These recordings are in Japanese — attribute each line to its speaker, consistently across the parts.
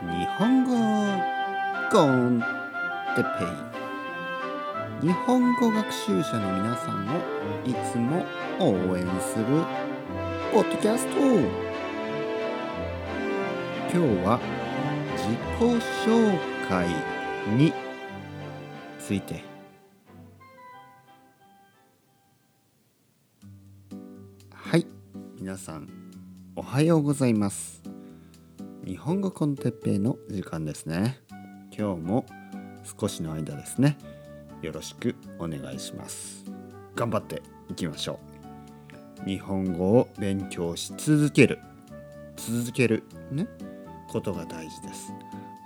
Speaker 1: 日本語コンテペイ日本語学習者の皆さんをいつも応援するポッドキャスト。今日は自己紹介について。はい皆さんおはようございます。日本語コンテッペイの時間ですね。今日も少しの間ですね。よろしくお願いします。頑張っていきましょう。日本語を勉強し続ける。続ける。ね。ことが大事です。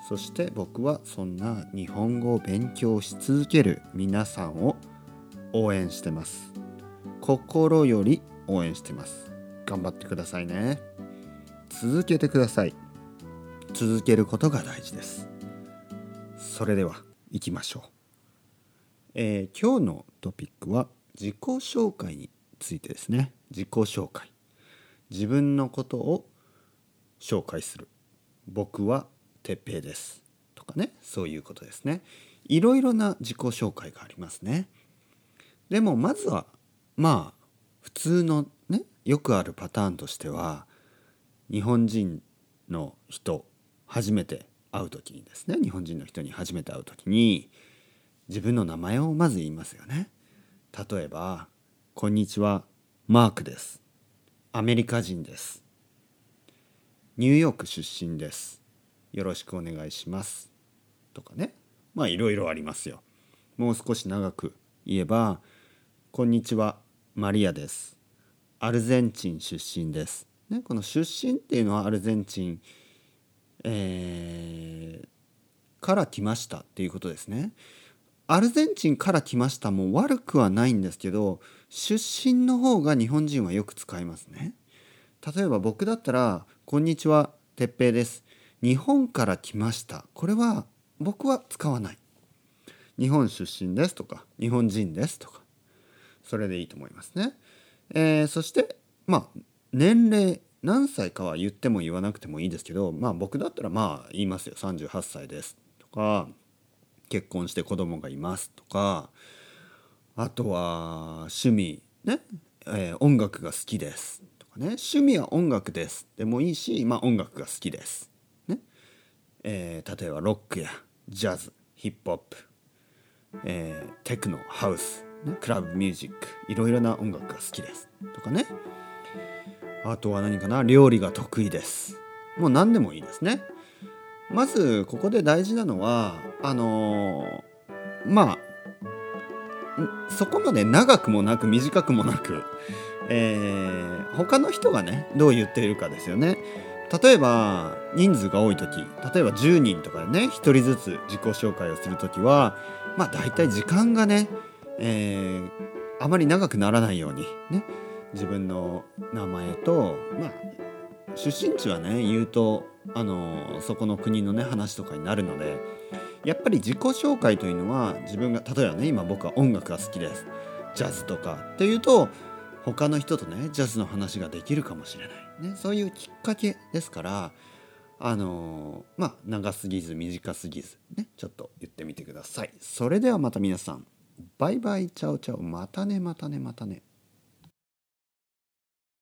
Speaker 1: そして僕はそんな日本語を勉強し続ける。皆さんを応援してます。心より応援してます。頑張ってくださいね。続けてください。続けることが大事です。それでは行きましょう、えー、今日のトピックは自己紹介についてですね。自己紹介。自分のことを紹介する。僕はてっぺいです。とかね。そういうことですね。いろいろな自己紹介がありますね。でもまずはまあ普通のねよくあるパターンとしては日本人の人初めて会う時にですね日本人の人に初めて会う時に自分の名前をまず言いますよね。例えば「こんにちはマークです」「アメリカ人です」「ニューヨーク出身です」「よろしくお願いします」とかね。まあいろいろありますよ。もう少し長く言えば「こんにちはマリアです」「アルゼンチン出身です」ね、この出身っていうのはアルゼンチンえー、から来ましたっていうことですね。アルゼンチンから来ましたも悪くはないんですけど出身の方が日本人はよく使いますね。例えば僕だったら「こんにちは哲平です」「日本から来ました」これは僕は使わない。日本出身ですとか日本人ですとかそれでいいと思いますね。えー、そしてまあ年齢何歳かは言っても言わなくてもいいですけどまあ僕だったらまあ言いますよ。38歳です。とか結婚して子供がいますとかあとは趣味ね、えー、音楽が好きです。とかね。趣味は音楽ですでもいいしまあ音楽が好きです、ね。えー、例えばロックやジャズヒップホップ、えー、テクノハウス、ね、クラブミュージックいろいろな音楽が好きです。とかね。あとは何かな？料理が得意です。もう何でもいいですね。まずここで大事なのはあのー、まあそこまで長くもなく短くもなく、えー、他の人がねどう言っているかですよね。例えば人数が多い時例えば10人とかでね1人ずつ自己紹介をする時はまあ大体時間がね、えー、あまり長くならないようにね自分の名前とまあ出身地はね言うとあのそこの国のね話とかになるのでやっぱり自己紹介というのは自分が例えばね今僕は音楽が好きです。ジャズとかっていうと他の人とねジャズの話ができるかもしれない、ね、そういうきっかけですからあのまあ長すぎず短すぎずねちょっと言ってみてください。それではまた皆さん。バイバイチャオチャオ。またねまたねまたね。